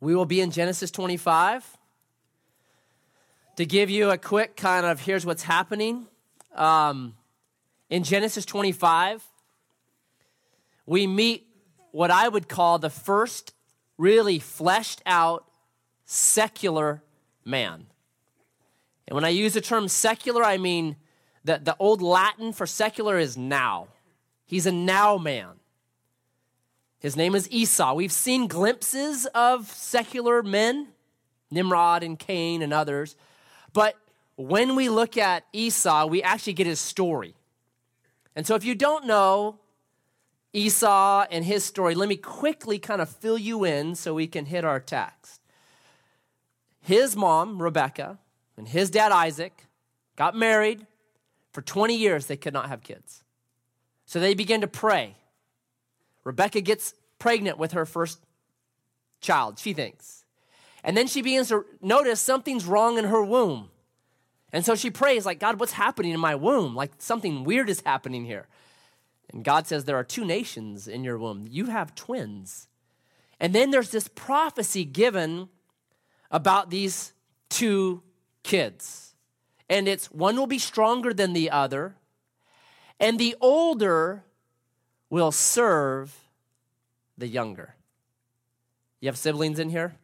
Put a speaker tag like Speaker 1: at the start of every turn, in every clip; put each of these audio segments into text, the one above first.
Speaker 1: We will be in Genesis 25. To give you a quick kind of here's what's happening. Um, in Genesis 25, we meet what I would call the first really fleshed out secular man. And when I use the term secular, I mean that the old Latin for secular is now. He's a now man. His name is Esau. We've seen glimpses of secular men, Nimrod and Cain and others. But when we look at Esau, we actually get his story. And so if you don't know Esau and his story, let me quickly kind of fill you in so we can hit our text. His mom, Rebecca, and his dad, Isaac, got married. For 20 years, they could not have kids. So they began to pray. Rebecca gets pregnant with her first child, she thinks. And then she begins to notice something's wrong in her womb. And so she prays, like, God, what's happening in my womb? Like something weird is happening here. And God says, There are two nations in your womb. You have twins. And then there's this prophecy given about these two kids. And it's one will be stronger than the other, and the older will serve the younger. You have siblings in here?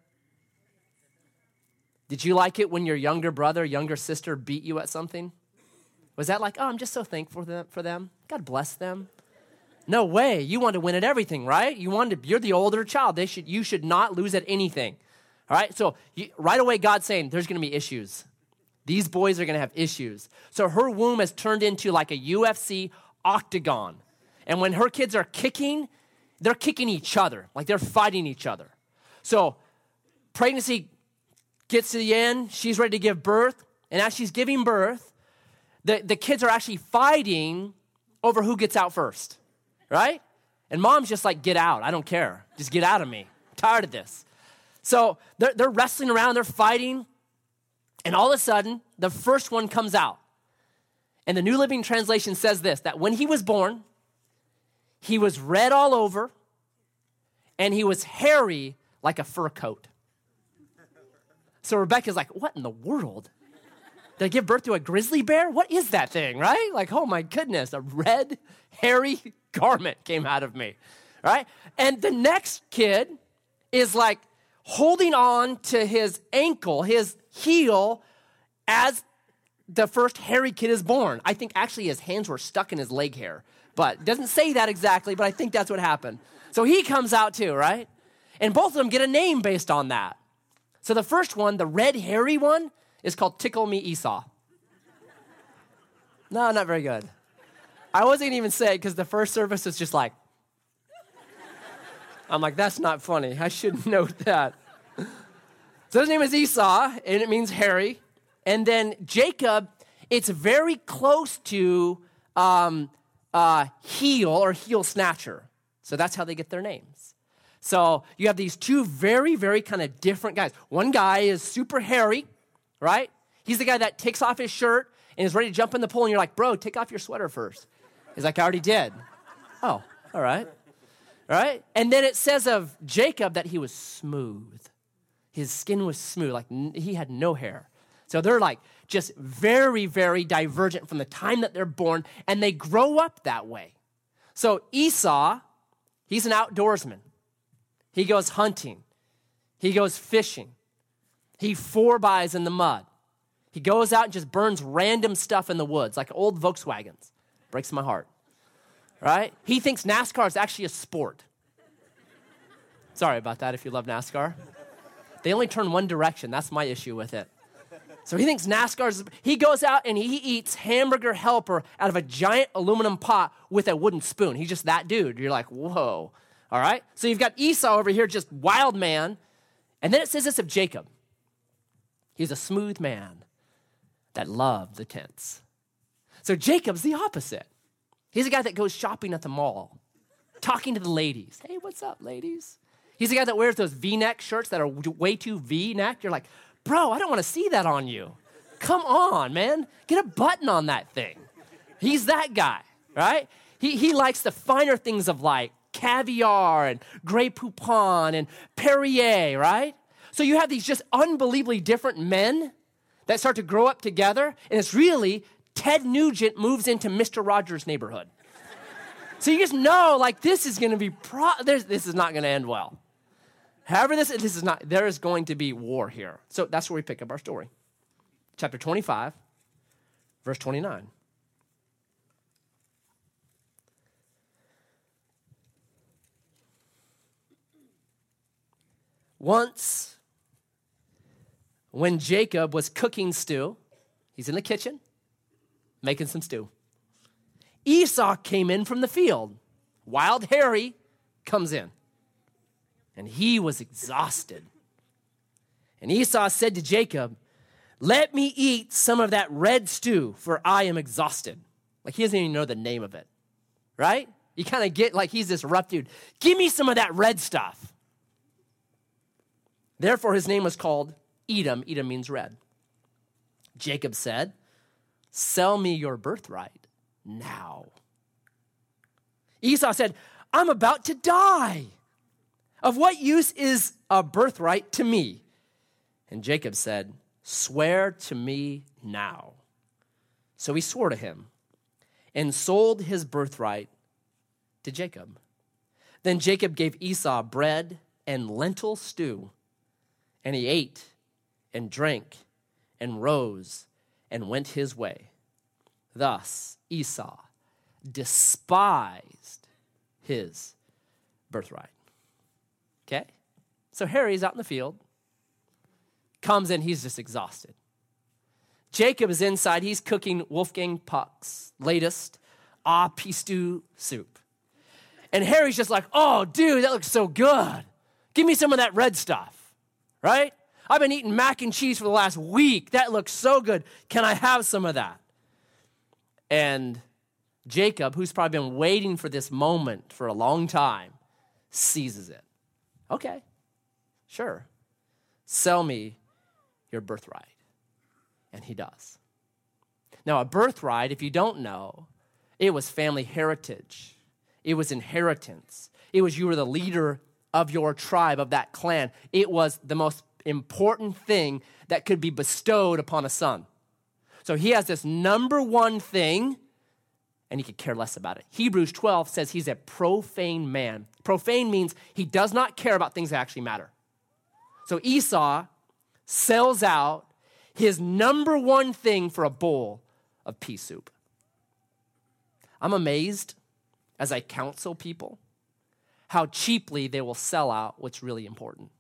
Speaker 1: Did you like it when your younger brother, younger sister beat you at something? Was that like, oh, I'm just so thankful for them? God bless them. No way. You want to win at everything, right? You want to, you're the older child. They should, you should not lose at anything. All right? So you, right away, God's saying there's going to be issues. These boys are going to have issues. So her womb has turned into like a UFC octagon. And when her kids are kicking, they're kicking each other, like they're fighting each other. So pregnancy gets to the end, she's ready to give birth. And as she's giving birth, the, the kids are actually fighting over who gets out first, right? And mom's just like, get out. I don't care. Just get out of me. I'm tired of this. So they're, they're wrestling around, they're fighting. And all of a sudden, the first one comes out. And the New Living Translation says this that when he was born, he was red all over and he was hairy like a fur coat. So Rebecca's like, What in the world? Did I give birth to a grizzly bear? What is that thing, right? Like, oh my goodness, a red, hairy garment came out of me, right? And the next kid is like holding on to his ankle, his heel, as the first hairy kid is born. I think actually his hands were stuck in his leg hair, but doesn't say that exactly, but I think that's what happened. So he comes out too, right? And both of them get a name based on that. So the first one, the red hairy one, is called Tickle Me Esau. No, not very good. I wasn't even say it because the first service was just like, I'm like, that's not funny. I should note that. So his name is Esau, and it means hairy. And then Jacob, it's very close to um, uh, heel or heel snatcher. So that's how they get their names. So you have these two very, very kind of different guys. One guy is super hairy, right? He's the guy that takes off his shirt and is ready to jump in the pool, and you're like, bro, take off your sweater first. He's like, I already did. Oh, all right. All right. And then it says of Jacob that he was smooth. His skin was smooth, like he had no hair. So they're like just very, very divergent from the time that they're born, and they grow up that way. So Esau, he's an outdoorsman. He goes hunting, he goes fishing, he four buys in the mud. He goes out and just burns random stuff in the woods, like old Volkswagens. Breaks my heart. Right? He thinks NASCAR is actually a sport. Sorry about that if you love NASCAR. They only turn one direction. That's my issue with it. So he thinks NASCAR's. He goes out and he eats hamburger helper out of a giant aluminum pot with a wooden spoon. He's just that dude. You're like, whoa. All right? So you've got Esau over here, just wild man. And then it says this of Jacob he's a smooth man that loved the tents. So Jacob's the opposite. He's a guy that goes shopping at the mall, talking to the ladies. Hey, what's up, ladies? He's the guy that wears those v neck shirts that are way too v neck. You're like, bro, I don't want to see that on you. Come on, man. Get a button on that thing. He's that guy, right? He, he likes the finer things of like caviar and Grey Poupon and Perrier, right? So you have these just unbelievably different men that start to grow up together, and it's really Ted Nugent moves into Mr. Rogers' neighborhood. so you just know, like, this is going to be, pro- this is not going to end well. However, this, this is not, there is going to be war here. So that's where we pick up our story. Chapter 25, verse 29. Once, when Jacob was cooking stew, he's in the kitchen making some stew. Esau came in from the field. Wild Harry comes in, and he was exhausted. And Esau said to Jacob, Let me eat some of that red stew, for I am exhausted. Like he doesn't even know the name of it, right? You kind of get like he's this rough dude. Give me some of that red stuff. Therefore, his name was called Edom. Edom means red. Jacob said, Sell me your birthright now. Esau said, I'm about to die. Of what use is a birthright to me? And Jacob said, Swear to me now. So he swore to him and sold his birthright to Jacob. Then Jacob gave Esau bread and lentil stew and he ate and drank and rose and went his way. Thus Esau despised his birthright. Okay? So Harry's out in the field, comes in, he's just exhausted. Jacob is inside, he's cooking Wolfgang Puck's latest ah pistou soup. And Harry's just like, oh, dude, that looks so good. Give me some of that red stuff right? I've been eating mac and cheese for the last week. That looks so good. Can I have some of that? And Jacob, who's probably been waiting for this moment for a long time, seizes it. Okay, sure. Sell me your birthright. And he does. Now, a birthright, if you don't know, it was family heritage, it was inheritance. It was you were the leader of your tribe, of that clan. It was the most important thing that could be bestowed upon a son. So he has this number one thing, and he could care less about it. Hebrews 12 says he's a profane man. Profane means he does not care about things that actually matter. So Esau sells out his number one thing for a bowl of pea soup. I'm amazed as I counsel people how cheaply they will sell out what's really important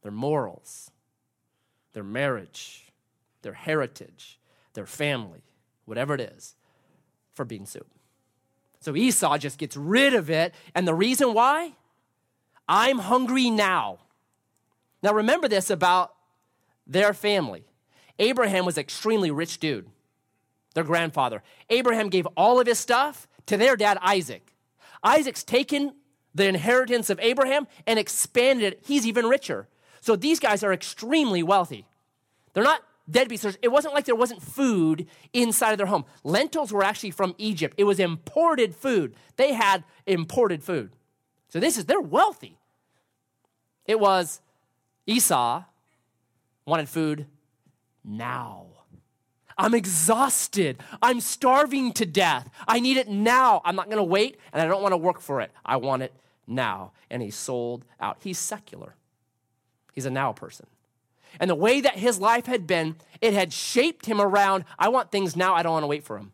Speaker 1: their morals, their marriage, their heritage, their family, whatever it is, for bean soup. So Esau just gets rid of it. And the reason why? I'm hungry now. Now remember this about their family. Abraham was an extremely rich dude, their grandfather. Abraham gave all of his stuff to their dad, Isaac. Isaac's taken the inheritance of Abraham and expanded it. He's even richer. So these guys are extremely wealthy. They're not deadbeats. It wasn't like there wasn't food inside of their home. Lentils were actually from Egypt. It was imported food. They had imported food. So this is they're wealthy. It was Esau wanted food now. I'm exhausted. I'm starving to death. I need it now. I'm not going to wait, and I don't want to work for it. I want it now. And he sold out. He's secular, he's a now person. And the way that his life had been, it had shaped him around I want things now, I don't want to wait for them.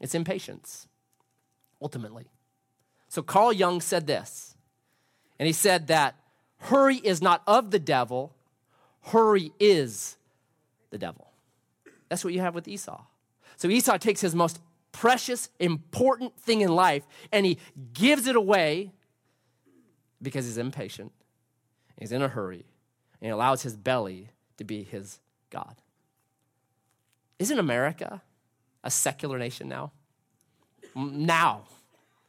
Speaker 1: It's impatience, ultimately. So Carl Jung said this, and he said that hurry is not of the devil, hurry is the devil. That's what you have with Esau. So Esau takes his most precious, important thing in life and he gives it away because he's impatient, he's in a hurry, and he allows his belly to be his God. Isn't America a secular nation now? Now.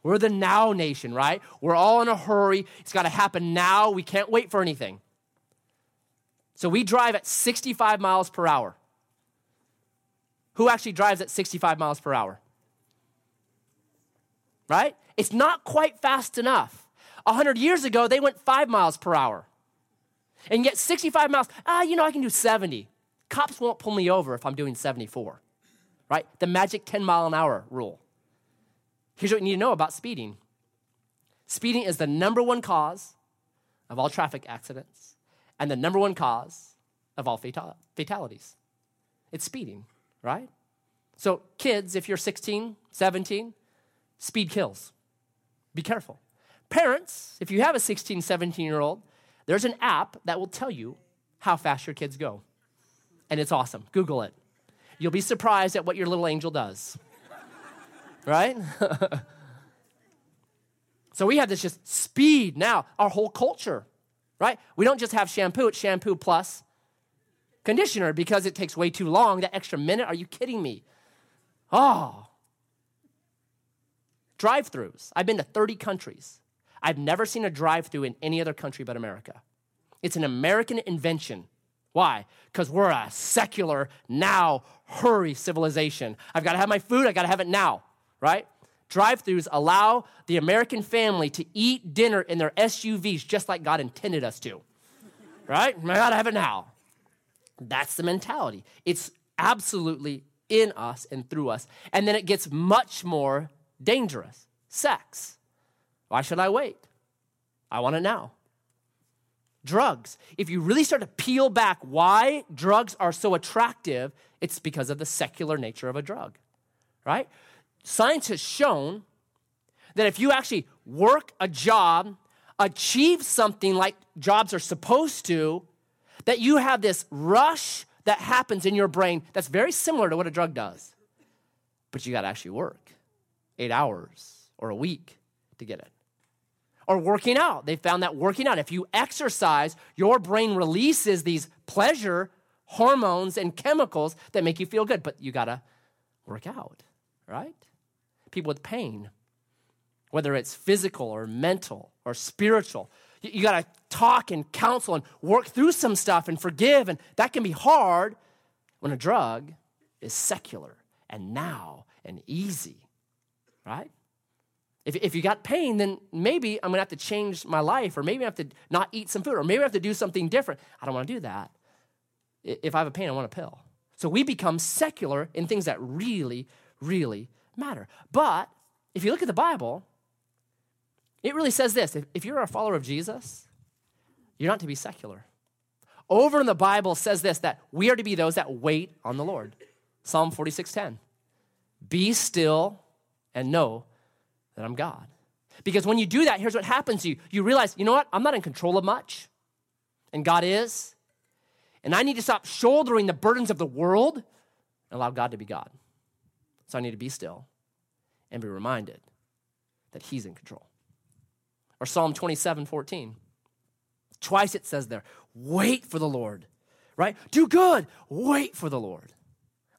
Speaker 1: We're the now nation, right? We're all in a hurry. It's got to happen now. We can't wait for anything. So we drive at 65 miles per hour. Who actually drives at 65 miles per hour? Right? It's not quite fast enough. 100 years ago, they went five miles per hour. And yet, 65 miles, ah, you know, I can do 70. Cops won't pull me over if I'm doing 74, right? The magic 10 mile an hour rule. Here's what you need to know about speeding speeding is the number one cause of all traffic accidents and the number one cause of all fatal- fatalities. It's speeding, right? So, kids, if you're 16, 17, speed kills. Be careful. Parents, if you have a 16, 17 year old, there's an app that will tell you how fast your kids go. And it's awesome. Google it. You'll be surprised at what your little angel does. right? so we have this just speed now, our whole culture, right? We don't just have shampoo, it's shampoo plus conditioner because it takes way too long. That extra minute, are you kidding me? Oh. Drive throughs. I've been to 30 countries. I've never seen a drive through in any other country but America. It's an American invention. Why? Because we're a secular, now, hurry civilization. I've got to have my food, I've got to have it now, right? Drive throughs allow the American family to eat dinner in their SUVs just like God intended us to, right? I got to have it now. That's the mentality. It's absolutely in us and through us. And then it gets much more dangerous sex. Why should I wait? I want it now. Drugs. If you really start to peel back why drugs are so attractive, it's because of the secular nature of a drug, right? Science has shown that if you actually work a job, achieve something like jobs are supposed to, that you have this rush that happens in your brain that's very similar to what a drug does. But you got to actually work eight hours or a week to get it or working out. They found that working out, if you exercise, your brain releases these pleasure hormones and chemicals that make you feel good, but you gotta work out, right? People with pain, whether it's physical or mental or spiritual, you, you gotta talk and counsel and work through some stuff and forgive, and that can be hard when a drug is secular and now and easy, right? If, if you got pain, then maybe I'm gonna have to change my life, or maybe I have to not eat some food, or maybe I have to do something different. I don't wanna do that. If I have a pain, I want a pill. So we become secular in things that really, really matter. But if you look at the Bible, it really says this if, if you're a follower of Jesus, you're not to be secular. Over in the Bible says this that we are to be those that wait on the Lord. Psalm 46:10. Be still and know that I'm God. Because when you do that, here's what happens to you. You realize, you know what? I'm not in control of much, and God is. And I need to stop shouldering the burdens of the world and allow God to be God. So I need to be still and be reminded that He's in control. Or Psalm 27 14. Twice it says there, wait for the Lord, right? Do good, wait for the Lord.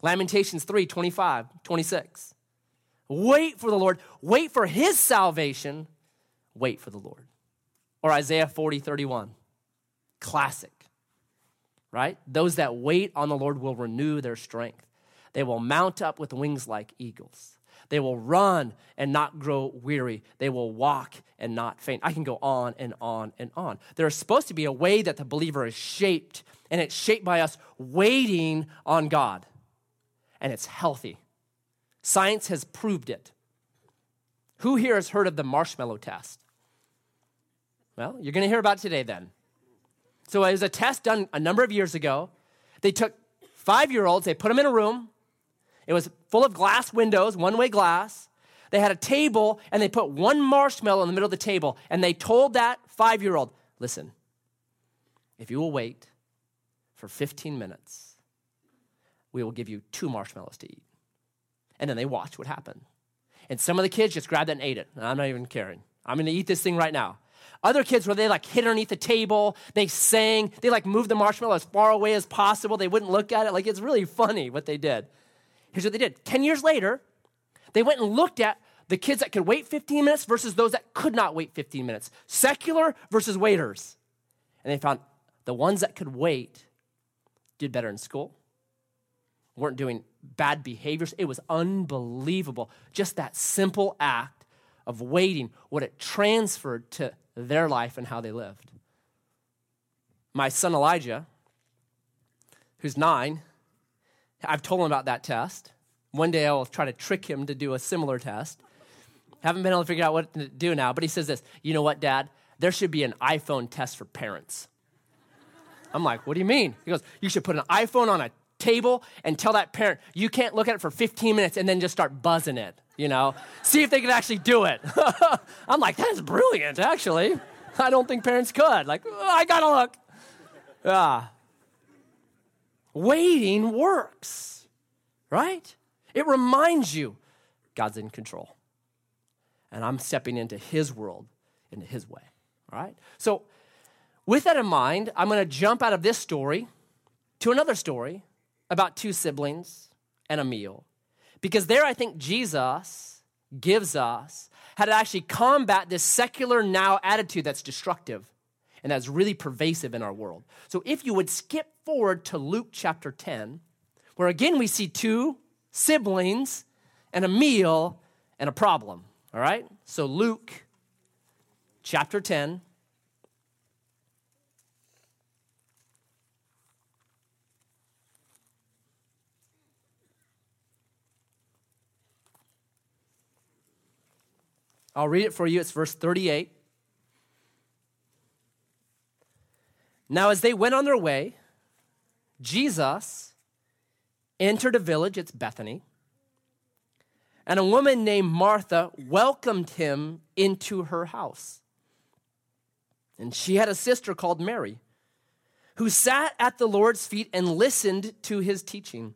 Speaker 1: Lamentations 3 25, 26. Wait for the Lord. Wait for his salvation. Wait for the Lord. Or Isaiah 40, 31. Classic, right? Those that wait on the Lord will renew their strength. They will mount up with wings like eagles. They will run and not grow weary. They will walk and not faint. I can go on and on and on. There is supposed to be a way that the believer is shaped, and it's shaped by us waiting on God. And it's healthy. Science has proved it. Who here has heard of the marshmallow test? Well, you're going to hear about today then. So it was a test done a number of years ago. They took five year olds, they put them in a room. It was full of glass windows, one way glass. They had a table, and they put one marshmallow in the middle of the table. And they told that five year old, listen, if you will wait for 15 minutes, we will give you two marshmallows to eat and then they watch what happened. And some of the kids just grabbed it and ate it. I'm not even caring. I'm gonna eat this thing right now. Other kids where they like hid underneath the table, they sang, they like moved the marshmallow as far away as possible. They wouldn't look at it. Like it's really funny what they did. Here's what they did 10 years later, they went and looked at the kids that could wait 15 minutes versus those that could not wait 15 minutes, secular versus waiters. And they found the ones that could wait did better in school, weren't doing bad behaviors. It was unbelievable. Just that simple act of waiting, what it transferred to their life and how they lived. my son Elijah, who's nine, I've told him about that test. One day I will try to trick him to do a similar test. Haven't been able to figure out what to do now, but he says this You know what, Dad? There should be an iPhone test for parents. I'm like, What do you mean? He goes, You should put an iPhone on a table and tell that parent you can't look at it for 15 minutes and then just start buzzing it, you know? See if they can actually do it. I'm like, That is brilliant, actually. I don't think parents could. Like, oh, I gotta look. Ah. Waiting works, right? It reminds you God's in control. And I'm stepping into His world, into His way, all right? So, with that in mind, I'm gonna jump out of this story to another story about two siblings and a meal. Because there, I think Jesus gives us how to actually combat this secular now attitude that's destructive and that's really pervasive in our world. So if you would skip forward to Luke chapter 10, where again we see two siblings and a meal and a problem. All right? So Luke chapter 10. I'll read it for you. It's verse 38. Now, as they went on their way, Jesus entered a village, it's Bethany, and a woman named Martha welcomed him into her house. And she had a sister called Mary, who sat at the Lord's feet and listened to his teaching.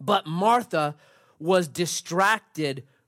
Speaker 1: But Martha was distracted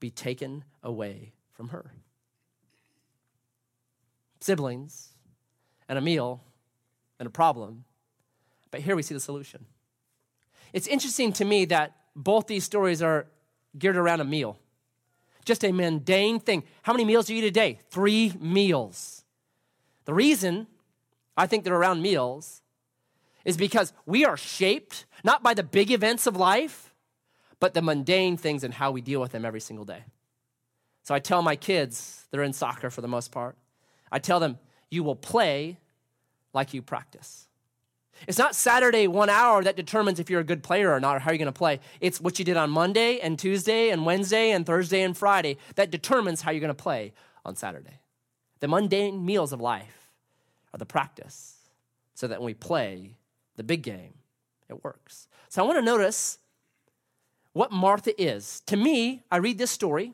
Speaker 1: be taken away from her. Siblings, and a meal and a problem. But here we see the solution. It's interesting to me that both these stories are geared around a meal. Just a mundane thing. How many meals do you eat a day? Three meals. The reason I think they're around meals is because we are shaped not by the big events of life, but the mundane things and how we deal with them every single day. So I tell my kids, they're in soccer for the most part, I tell them, you will play like you practice. It's not Saturday one hour that determines if you're a good player or not or how you're going to play. It's what you did on Monday and Tuesday and Wednesday and Thursday and Friday that determines how you're going to play on Saturday. The mundane meals of life are the practice so that when we play the big game, it works. So I want to notice what Martha is. To me, I read this story,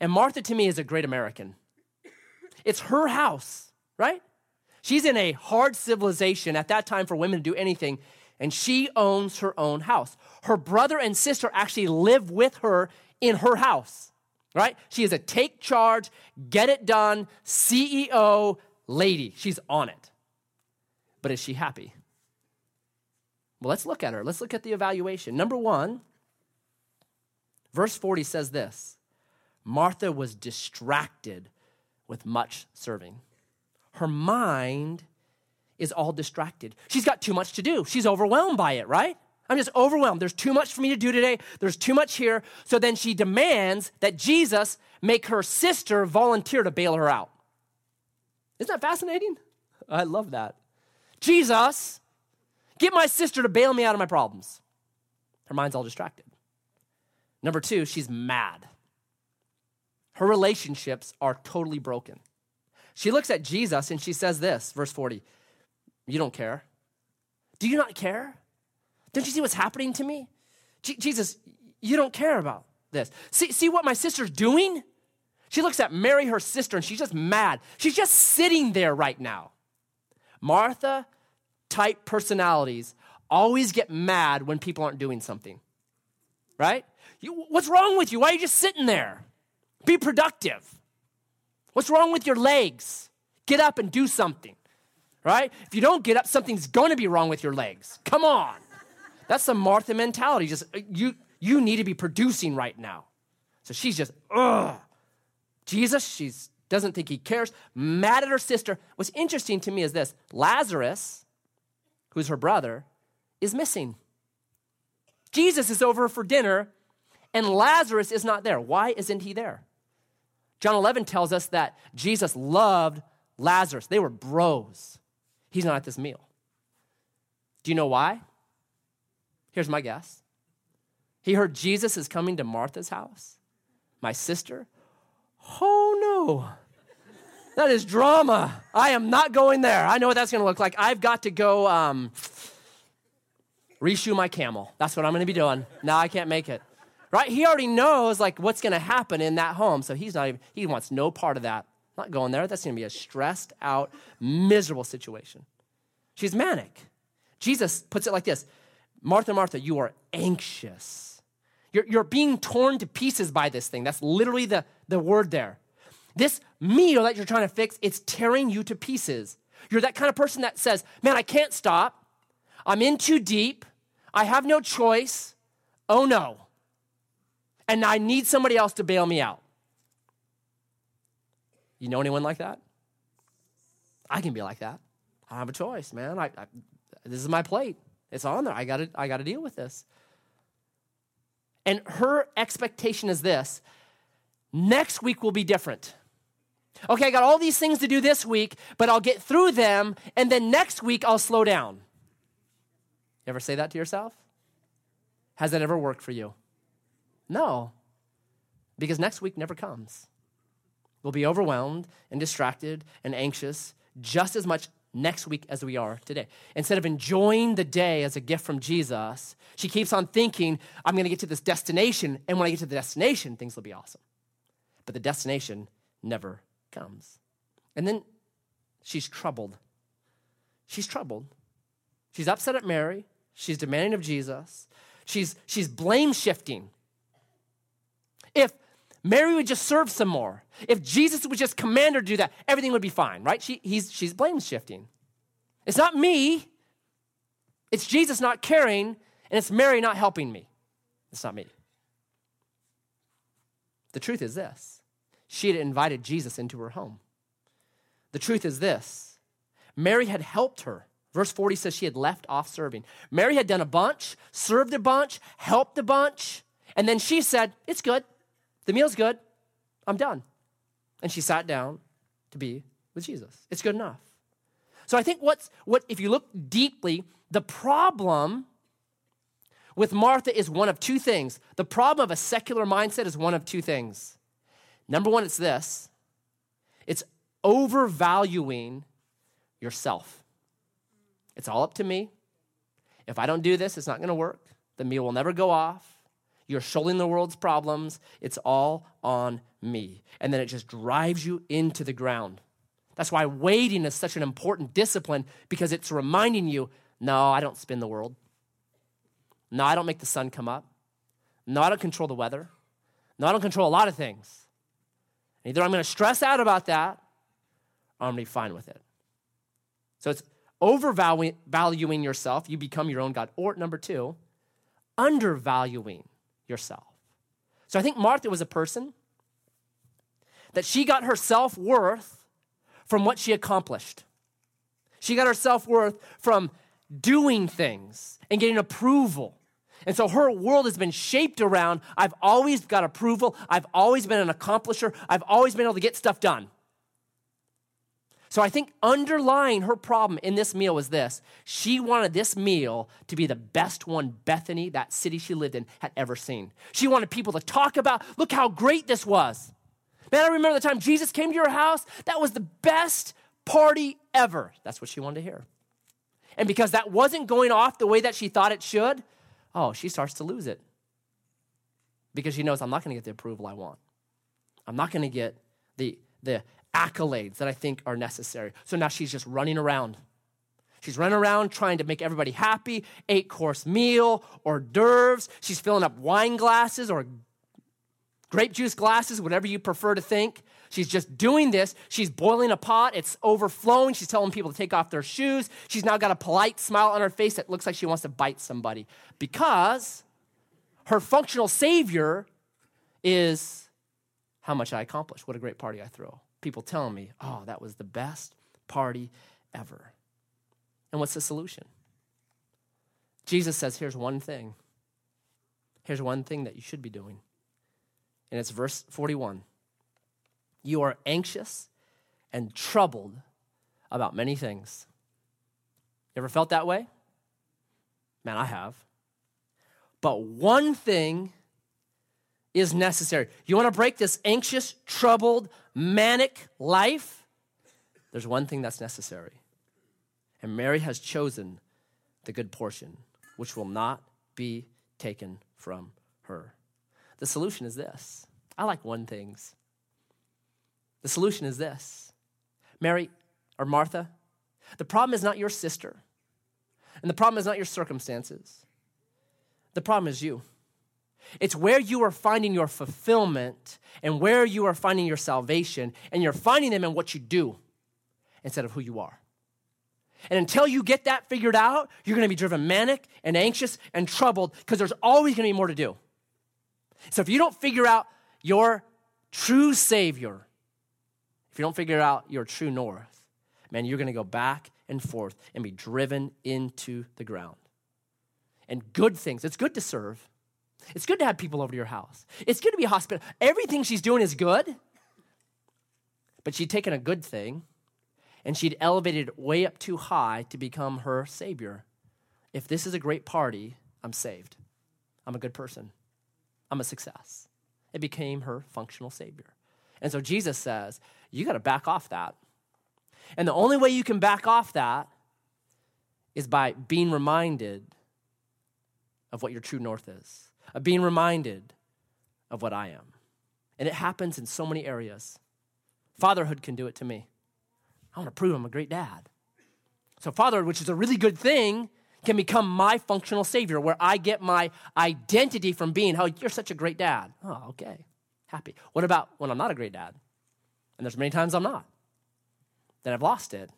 Speaker 1: and Martha to me is a great American. It's her house, right? She's in a hard civilization at that time for women to do anything, and she owns her own house. Her brother and sister actually live with her in her house, right? She is a take charge, get it done, CEO lady. She's on it. But is she happy? Well, let's look at her. Let's look at the evaluation. Number one, verse 40 says this Martha was distracted with much serving. Her mind is all distracted. She's got too much to do. She's overwhelmed by it, right? I'm just overwhelmed. There's too much for me to do today. There's too much here. So then she demands that Jesus make her sister volunteer to bail her out. Isn't that fascinating? I love that. Jesus, get my sister to bail me out of my problems. Her mind's all distracted. Number two, she's mad. Her relationships are totally broken. She looks at Jesus and she says this, verse 40 You don't care. Do you not care? Don't you see what's happening to me? Jesus, you don't care about this. See, see what my sister's doing? She looks at Mary, her sister, and she's just mad. She's just sitting there right now. Martha type personalities always get mad when people aren't doing something, right? What's wrong with you? Why are you just sitting there? Be productive. What's wrong with your legs? Get up and do something, right? If you don't get up, something's going to be wrong with your legs. Come on. That's the Martha mentality. Just uh, you you need to be producing right now. So she's just, ugh. Jesus, she doesn't think he cares. Mad at her sister. What's interesting to me is this Lazarus, who's her brother, is missing. Jesus is over for dinner, and Lazarus is not there. Why isn't he there? John 11 tells us that Jesus loved Lazarus. They were bros. He's not at this meal. Do you know why? Here's my guess. He heard Jesus is coming to Martha's house, my sister. Oh no. That is drama. I am not going there. I know what that's going to look like. I've got to go um, reshoe my camel. That's what I'm going to be doing. Now I can't make it. Right? He already knows like what's going to happen in that home, so he's not even. He wants no part of that. Not going there. That's going to be a stressed out, miserable situation. She's manic. Jesus puts it like this Martha, Martha, you are anxious. You're, you're being torn to pieces by this thing. That's literally the, the word there. This meal that you're trying to fix, it's tearing you to pieces. You're that kind of person that says, Man, I can't stop. I'm in too deep. I have no choice. Oh no. And I need somebody else to bail me out. You know anyone like that? I can be like that. I have a choice, man. I, I, this is my plate. It's on there. I got to I got to deal with this. And her expectation is this: next week will be different. Okay, I got all these things to do this week, but I'll get through them, and then next week I'll slow down. You ever say that to yourself? Has that ever worked for you? No, because next week never comes. We'll be overwhelmed and distracted and anxious just as much next week as we are today. Instead of enjoying the day as a gift from Jesus, she keeps on thinking, I'm going to get to this destination, and when I get to the destination, things will be awesome. But the destination never comes. And then she's troubled. She's troubled. She's upset at Mary. She's demanding of Jesus. She's, she's blame shifting. If Mary would just serve some more. If Jesus would just command her to do that, everything would be fine, right? She, he's, she's blame shifting. It's not me, it's Jesus not caring, and it's Mary not helping me. It's not me. The truth is this she had invited Jesus into her home. The truth is this Mary had helped her. Verse 40 says she had left off serving. Mary had done a bunch, served a bunch, helped a bunch, and then she said, It's good. The meal's good. I'm done. And she sat down to be with Jesus. It's good enough. So I think what's what if you look deeply, the problem with Martha is one of two things. The problem of a secular mindset is one of two things. Number one, it's this it's overvaluing yourself. It's all up to me. If I don't do this, it's not going to work. The meal will never go off. You're shouldering the world's problems. It's all on me. And then it just drives you into the ground. That's why waiting is such an important discipline because it's reminding you no, I don't spin the world. No, I don't make the sun come up. No, I don't control the weather. No, I don't control a lot of things. Either I'm going to stress out about that or I'm going to be fine with it. So it's overvaluing yourself. You become your own God. Or number two, undervaluing yourself. So I think Martha was a person that she got her self worth from what she accomplished. She got her self worth from doing things and getting approval. And so her world has been shaped around I've always got approval, I've always been an accomplisher, I've always been able to get stuff done. So I think underlying her problem in this meal was this. She wanted this meal to be the best one Bethany, that city she lived in, had ever seen. She wanted people to talk about, look how great this was. Man, I remember the time Jesus came to your house. That was the best party ever. That's what she wanted to hear. And because that wasn't going off the way that she thought it should, oh, she starts to lose it. Because she knows I'm not going to get the approval I want. I'm not going to get the, the accolades that I think are necessary. So now she's just running around. She's running around trying to make everybody happy, eight course meal, hors d'oeuvres. She's filling up wine glasses or grape juice glasses, whatever you prefer to think. She's just doing this. She's boiling a pot. It's overflowing. She's telling people to take off their shoes. She's now got a polite smile on her face that looks like she wants to bite somebody because her functional savior is how much I accomplished. What a great party I throw. People telling me, oh, that was the best party ever. And what's the solution? Jesus says, here's one thing. Here's one thing that you should be doing. And it's verse 41. You are anxious and troubled about many things. You ever felt that way? Man, I have. But one thing is necessary. You want to break this anxious, troubled, manic life? There's one thing that's necessary. And Mary has chosen the good portion, which will not be taken from her. The solution is this. I like one things. The solution is this. Mary or Martha, the problem is not your sister. And the problem is not your circumstances. The problem is you. It's where you are finding your fulfillment and where you are finding your salvation, and you're finding them in what you do instead of who you are. And until you get that figured out, you're going to be driven manic and anxious and troubled because there's always going to be more to do. So if you don't figure out your true Savior, if you don't figure out your true north, man, you're going to go back and forth and be driven into the ground. And good things, it's good to serve. It's good to have people over to your house. It's good to be hospitable. Everything she's doing is good. But she'd taken a good thing and she'd elevated it way up too high to become her savior. If this is a great party, I'm saved. I'm a good person. I'm a success. It became her functional savior. And so Jesus says, you got to back off that. And the only way you can back off that is by being reminded of what your true north is, of being reminded of what I am. And it happens in so many areas. Fatherhood can do it to me. I want to prove I'm a great dad. So, fatherhood, which is a really good thing, can become my functional savior, where I get my identity from being, oh, you're such a great dad. Oh, okay, happy. What about when I'm not a great dad? And there's many times I'm not. Then I've lost it,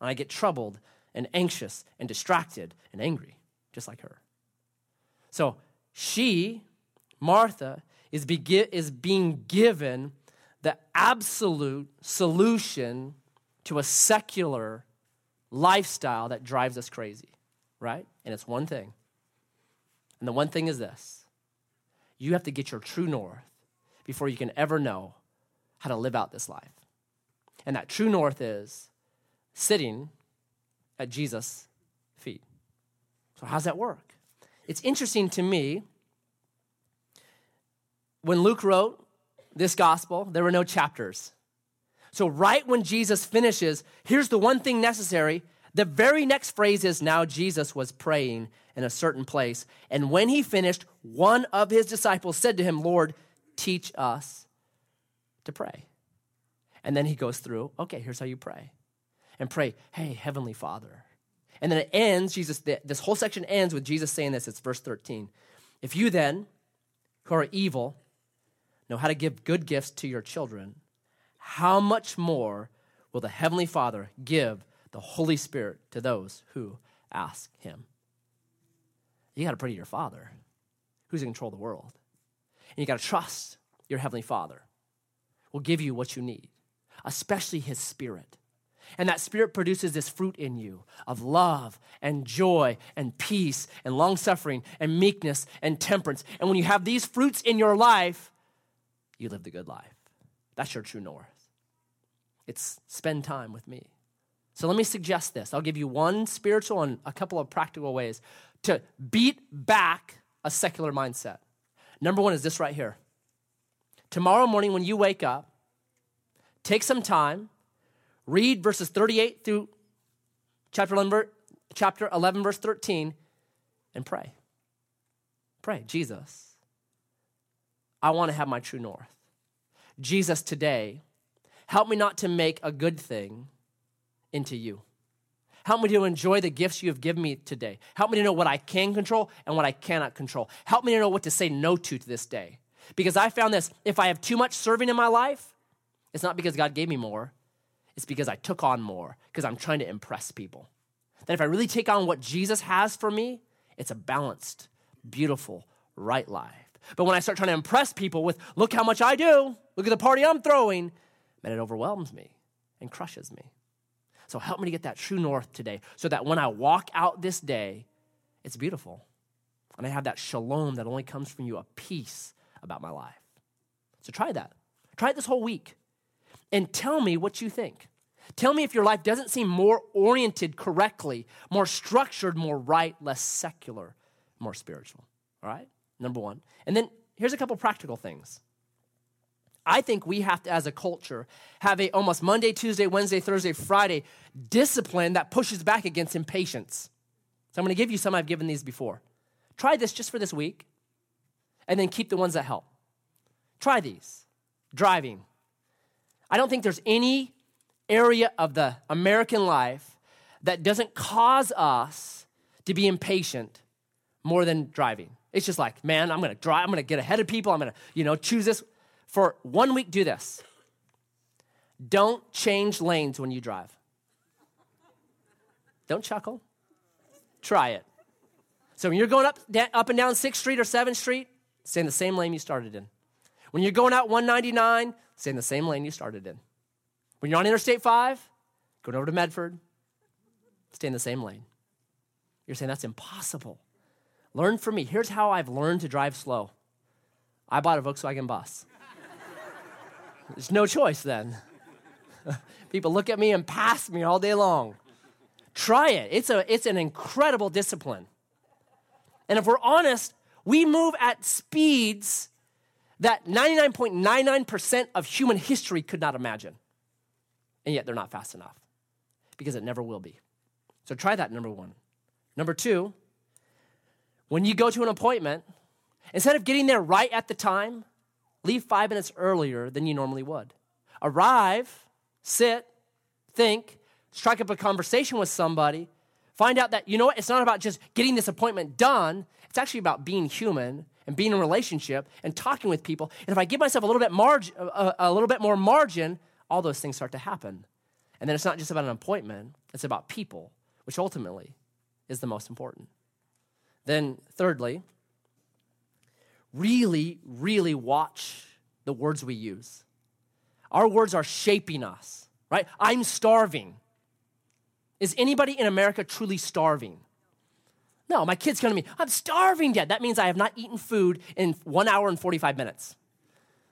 Speaker 1: and I get troubled and anxious and distracted and angry, just like her. So she, Martha, is, is being given the absolute solution to a secular lifestyle that drives us crazy right? And it's one thing. And the one thing is this you have to get your true north before you can ever know how to live out this life. And that true north is sitting at Jesus' feet. So, how's that work? It's interesting to me. When Luke wrote this gospel, there were no chapters. So, right when Jesus finishes, here's the one thing necessary the very next phrase is now Jesus was praying in a certain place. And when he finished, one of his disciples said to him, Lord, teach us to pray. And then he goes through, okay, here's how you pray. And pray, hey, Heavenly Father. And then it ends, Jesus, this whole section ends with Jesus saying this. It's verse 13. If you then, who are evil, know how to give good gifts to your children, how much more will the Heavenly Father give the Holy Spirit to those who ask Him. You got to pray to your Father who's in control of the world. And you got to trust your Heavenly Father will give you what you need, especially His Spirit. And that Spirit produces this fruit in you of love and joy and peace and long suffering and meekness and temperance. And when you have these fruits in your life, you live the good life. That's your true north. It's spend time with me. So let me suggest this. I'll give you one spiritual and a couple of practical ways to beat back a secular mindset. Number one is this right here. Tomorrow morning, when you wake up, take some time, read verses 38 through chapter 11, chapter 11 verse 13, and pray. Pray, Jesus, I want to have my true north. Jesus, today, help me not to make a good thing into you. Help me to enjoy the gifts you have given me today. Help me to know what I can control and what I cannot control. Help me to know what to say no to to this day. Because I found this if I have too much serving in my life, It's not because God gave me more, it's because I took on more, because I'm trying to impress people. That if I really take on what Jesus has for me, it's a balanced, beautiful, right life. But when I start trying to impress people with, look how much I do, look at the party I'm throwing, man, it overwhelms me and crushes me. So help me to get that true north today so that when I walk out this day, it's beautiful. And I have that shalom that only comes from you, a peace about my life. So try that. Try it this whole week and tell me what you think. Tell me if your life doesn't seem more oriented correctly, more structured, more right, less secular, more spiritual. All right? Number one. And then here's a couple practical things. I think we have to, as a culture, have a almost Monday, Tuesday, Wednesday, Thursday, Friday discipline that pushes back against impatience. So I'm going to give you some I've given these before. Try this just for this week, and then keep the ones that help. Try these. Driving. I don't think there's any area of the American life that doesn't cause us to be impatient more than driving. It's just like, man, I'm gonna drive, I'm gonna get ahead of people, I'm gonna, you know, choose this. For one week, do this. Don't change lanes when you drive. Don't chuckle. Try it. So when you're going up, up and down 6th Street or 7th Street, stay in the same lane you started in. When you're going out 199, stay in the same lane you started in. When you're on Interstate 5, going over to Medford, stay in the same lane. You're saying that's impossible. Learn from me. Here's how I've learned to drive slow I bought a Volkswagen bus. There's no choice then. People look at me and pass me all day long. Try it. It's, a, it's an incredible discipline. And if we're honest, we move at speeds that 99.99% of human history could not imagine. And yet they're not fast enough because it never will be. So try that, number one. Number two, when you go to an appointment, instead of getting there right at the time, leave five minutes earlier than you normally would. Arrive, sit, think, strike up a conversation with somebody, find out that, you know what, it's not about just getting this appointment done, it's actually about being human and being in a relationship and talking with people. And if I give myself a little bit margin, a, a little bit more margin, all those things start to happen. And then it's not just about an appointment, it's about people, which ultimately is the most important. Then, thirdly, really, really watch the words we use. Our words are shaping us, right? I'm starving. Is anybody in America truly starving? No, my kid's coming to me, I'm starving, Dad. That means I have not eaten food in one hour and 45 minutes.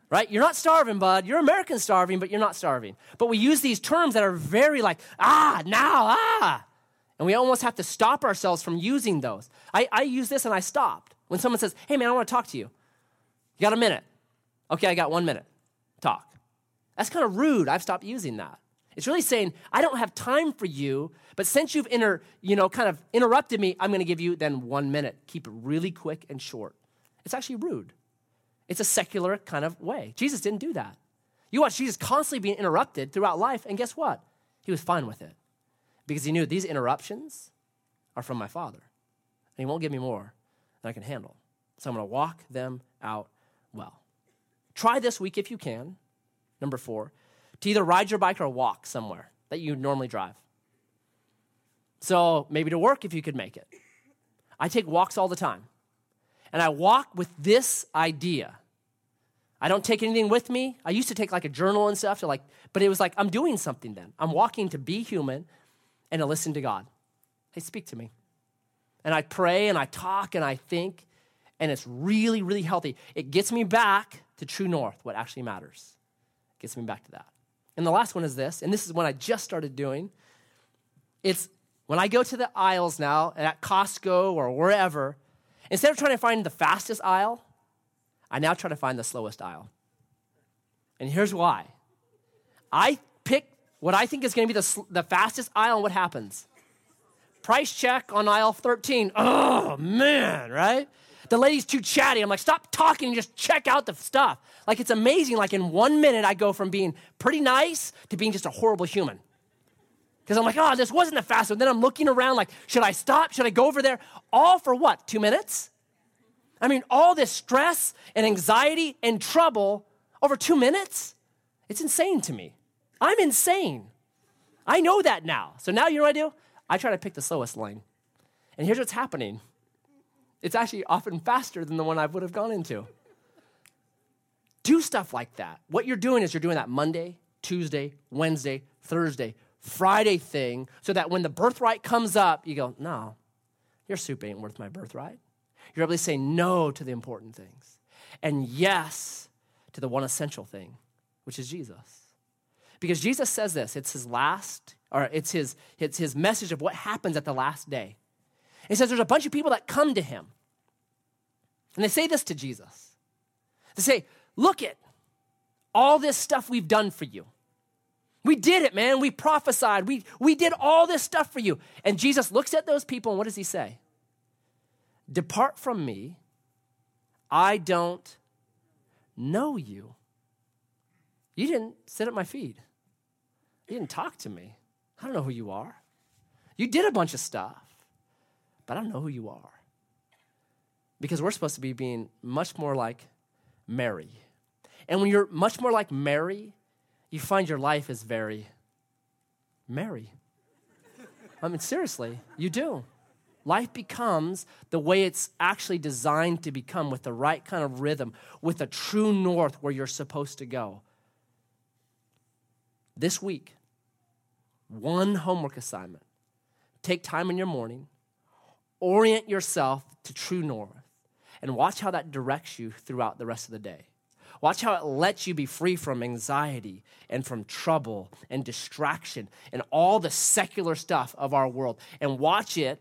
Speaker 1: Right? You're not starving, bud. You're American starving, but you're not starving. But we use these terms that are very like, ah, now, ah. And we almost have to stop ourselves from using those. I, I use this and I stopped. When someone says, hey man, I want to talk to you. You got a minute? Okay, I got one minute. Talk. That's kind of rude. I've stopped using that. It's really saying, I don't have time for you, but since you've inter, you know, kind of interrupted me, I'm going to give you then one minute. Keep it really quick and short. It's actually rude. It's a secular kind of way. Jesus didn't do that. You watch Jesus constantly being interrupted throughout life, and guess what? He was fine with it because he knew these interruptions are from my Father. And he won't give me more than I can handle. So I'm going to walk them out well. Try this week if you can. Number four, to either ride your bike or walk somewhere that you normally drive. So maybe to work if you could make it. I take walks all the time. And I walk with this idea. I don't take anything with me. I used to take like a journal and stuff to like, but it was like I'm doing something then. I'm walking to be human and to listen to God. Hey, speak to me. And I pray and I talk and I think, and it's really, really healthy. It gets me back to true north, what actually matters. It gets me back to that. And the last one is this, and this is one I just started doing. It's when I go to the aisles now at Costco or wherever, instead of trying to find the fastest aisle, I now try to find the slowest aisle. And here's why I pick what I think is going to be the, the fastest aisle, and what happens? Price check on aisle 13. Oh, man, right? The lady's too chatty. I'm like, stop talking and just check out the stuff. Like, it's amazing. Like, in one minute, I go from being pretty nice to being just a horrible human. Because I'm like, oh, this wasn't the fast one. Then I'm looking around like, should I stop? Should I go over there? All for what? Two minutes? I mean, all this stress and anxiety and trouble over two minutes? It's insane to me. I'm insane. I know that now. So now you know what I do? I try to pick the slowest lane. And here's what's happening it's actually often faster than the one I would have gone into. Do stuff like that. What you're doing is you're doing that Monday, Tuesday, Wednesday, Thursday, Friday thing so that when the birthright comes up, you go, no, your soup ain't worth my birthright. You're able to say no to the important things and yes to the one essential thing, which is Jesus. Because Jesus says this, it's his last, or it's his, it's his message of what happens at the last day. He says there's a bunch of people that come to him. And they say this to Jesus. They say, Look at all this stuff we've done for you. We did it, man. We prophesied. We, we did all this stuff for you. And Jesus looks at those people and what does he say? Depart from me. I don't know you. You didn't sit at my feet. You didn't talk to me. I don't know who you are. You did a bunch of stuff, but I don't know who you are. Because we're supposed to be being much more like Mary. And when you're much more like Mary, you find your life is very Mary. I mean, seriously, you do. Life becomes the way it's actually designed to become with the right kind of rhythm, with a true north where you're supposed to go. This week, one homework assignment. Take time in your morning, orient yourself to true north, and watch how that directs you throughout the rest of the day. Watch how it lets you be free from anxiety and from trouble and distraction and all the secular stuff of our world. And watch it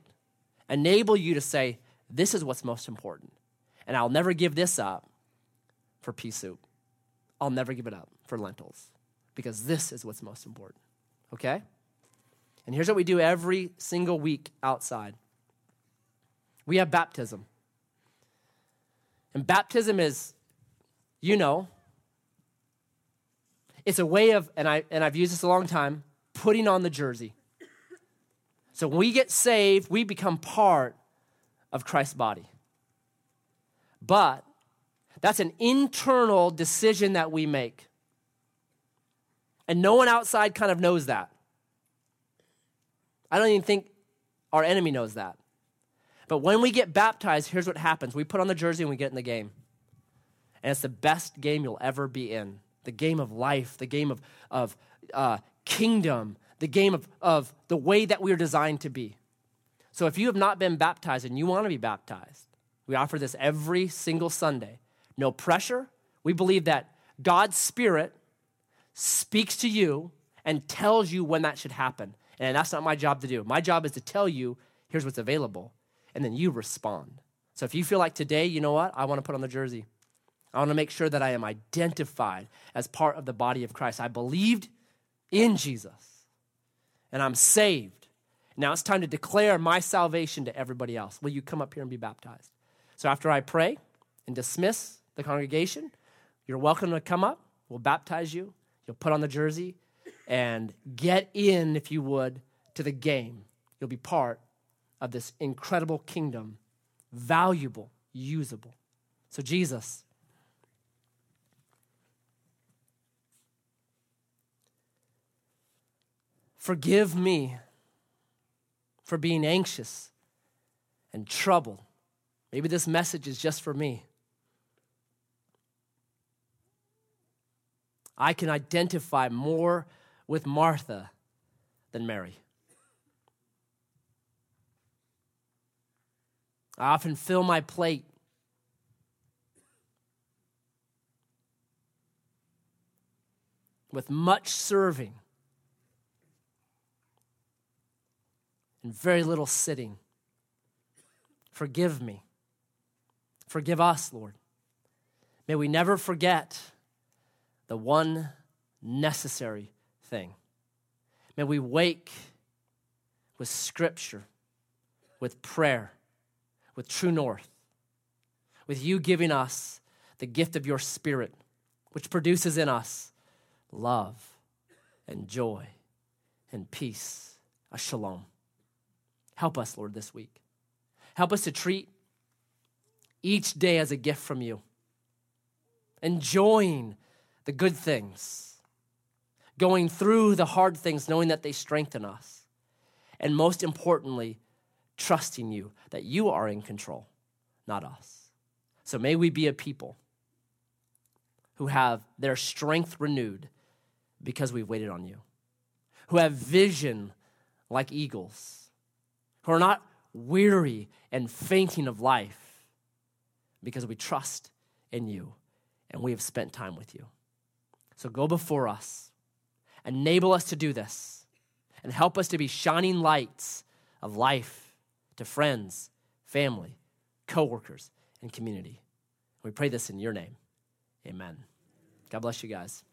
Speaker 1: enable you to say, This is what's most important. And I'll never give this up for pea soup. I'll never give it up for lentils because this is what's most important. Okay? And here's what we do every single week outside we have baptism. And baptism is, you know, it's a way of, and, I, and I've used this a long time, putting on the jersey. So when we get saved, we become part of Christ's body. But that's an internal decision that we make. And no one outside kind of knows that. I don't even think our enemy knows that. But when we get baptized, here's what happens we put on the jersey and we get in the game. And it's the best game you'll ever be in the game of life, the game of, of uh, kingdom, the game of, of the way that we are designed to be. So if you have not been baptized and you want to be baptized, we offer this every single Sunday. No pressure. We believe that God's Spirit speaks to you and tells you when that should happen. And that's not my job to do. My job is to tell you, here's what's available. And then you respond. So if you feel like today, you know what? I want to put on the jersey. I want to make sure that I am identified as part of the body of Christ. I believed in Jesus and I'm saved. Now it's time to declare my salvation to everybody else. Will you come up here and be baptized? So after I pray and dismiss the congregation, you're welcome to come up. We'll baptize you. You'll put on the jersey and get in, if you would, to the game. You'll be part of this incredible kingdom, valuable, usable. So, Jesus, forgive me for being anxious and troubled. Maybe this message is just for me. I can identify more with Martha than Mary. I often fill my plate with much serving and very little sitting. Forgive me. Forgive us, Lord. May we never forget the one necessary thing. May we wake with scripture, with prayer, with true north, with you giving us the gift of your spirit, which produces in us love and joy and peace, a shalom. Help us, Lord, this week. Help us to treat each day as a gift from you, enjoying the good things going through the hard things, knowing that they strengthen us. And most importantly, trusting you that you are in control, not us. So may we be a people who have their strength renewed because we've waited on you, who have vision like eagles, who are not weary and fainting of life because we trust in you and we have spent time with you. So go before us, enable us to do this, and help us to be shining lights of life to friends, family, coworkers, and community. We pray this in your name. Amen. God bless you guys.